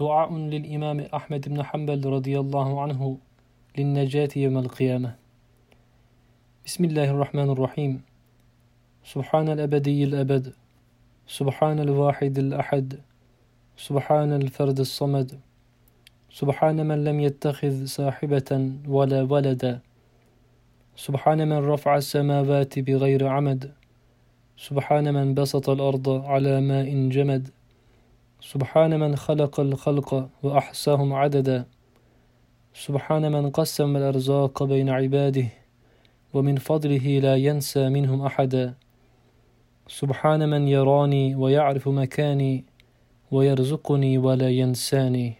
دعاء للإمام أحمد بن حنبل رضي الله عنه للنجاة يوم القيامة. بسم الله الرحمن الرحيم. سبحان الأبدي الأبد. سبحان الواحد الأحد. سبحان الفرد الصمد. سبحان من لم يتخذ صاحبة ولا ولدا. سبحان من رفع السماوات بغير عمد. سبحان من بسط الأرض على ماء جمد. سبحان من خلق الخلق وأحصاهم عددا. سبحان من قسم الأرزاق بين عباده ومن فضله لا ينسى منهم أحدا. سبحان من يراني ويعرف مكاني ويرزقني ولا ينساني.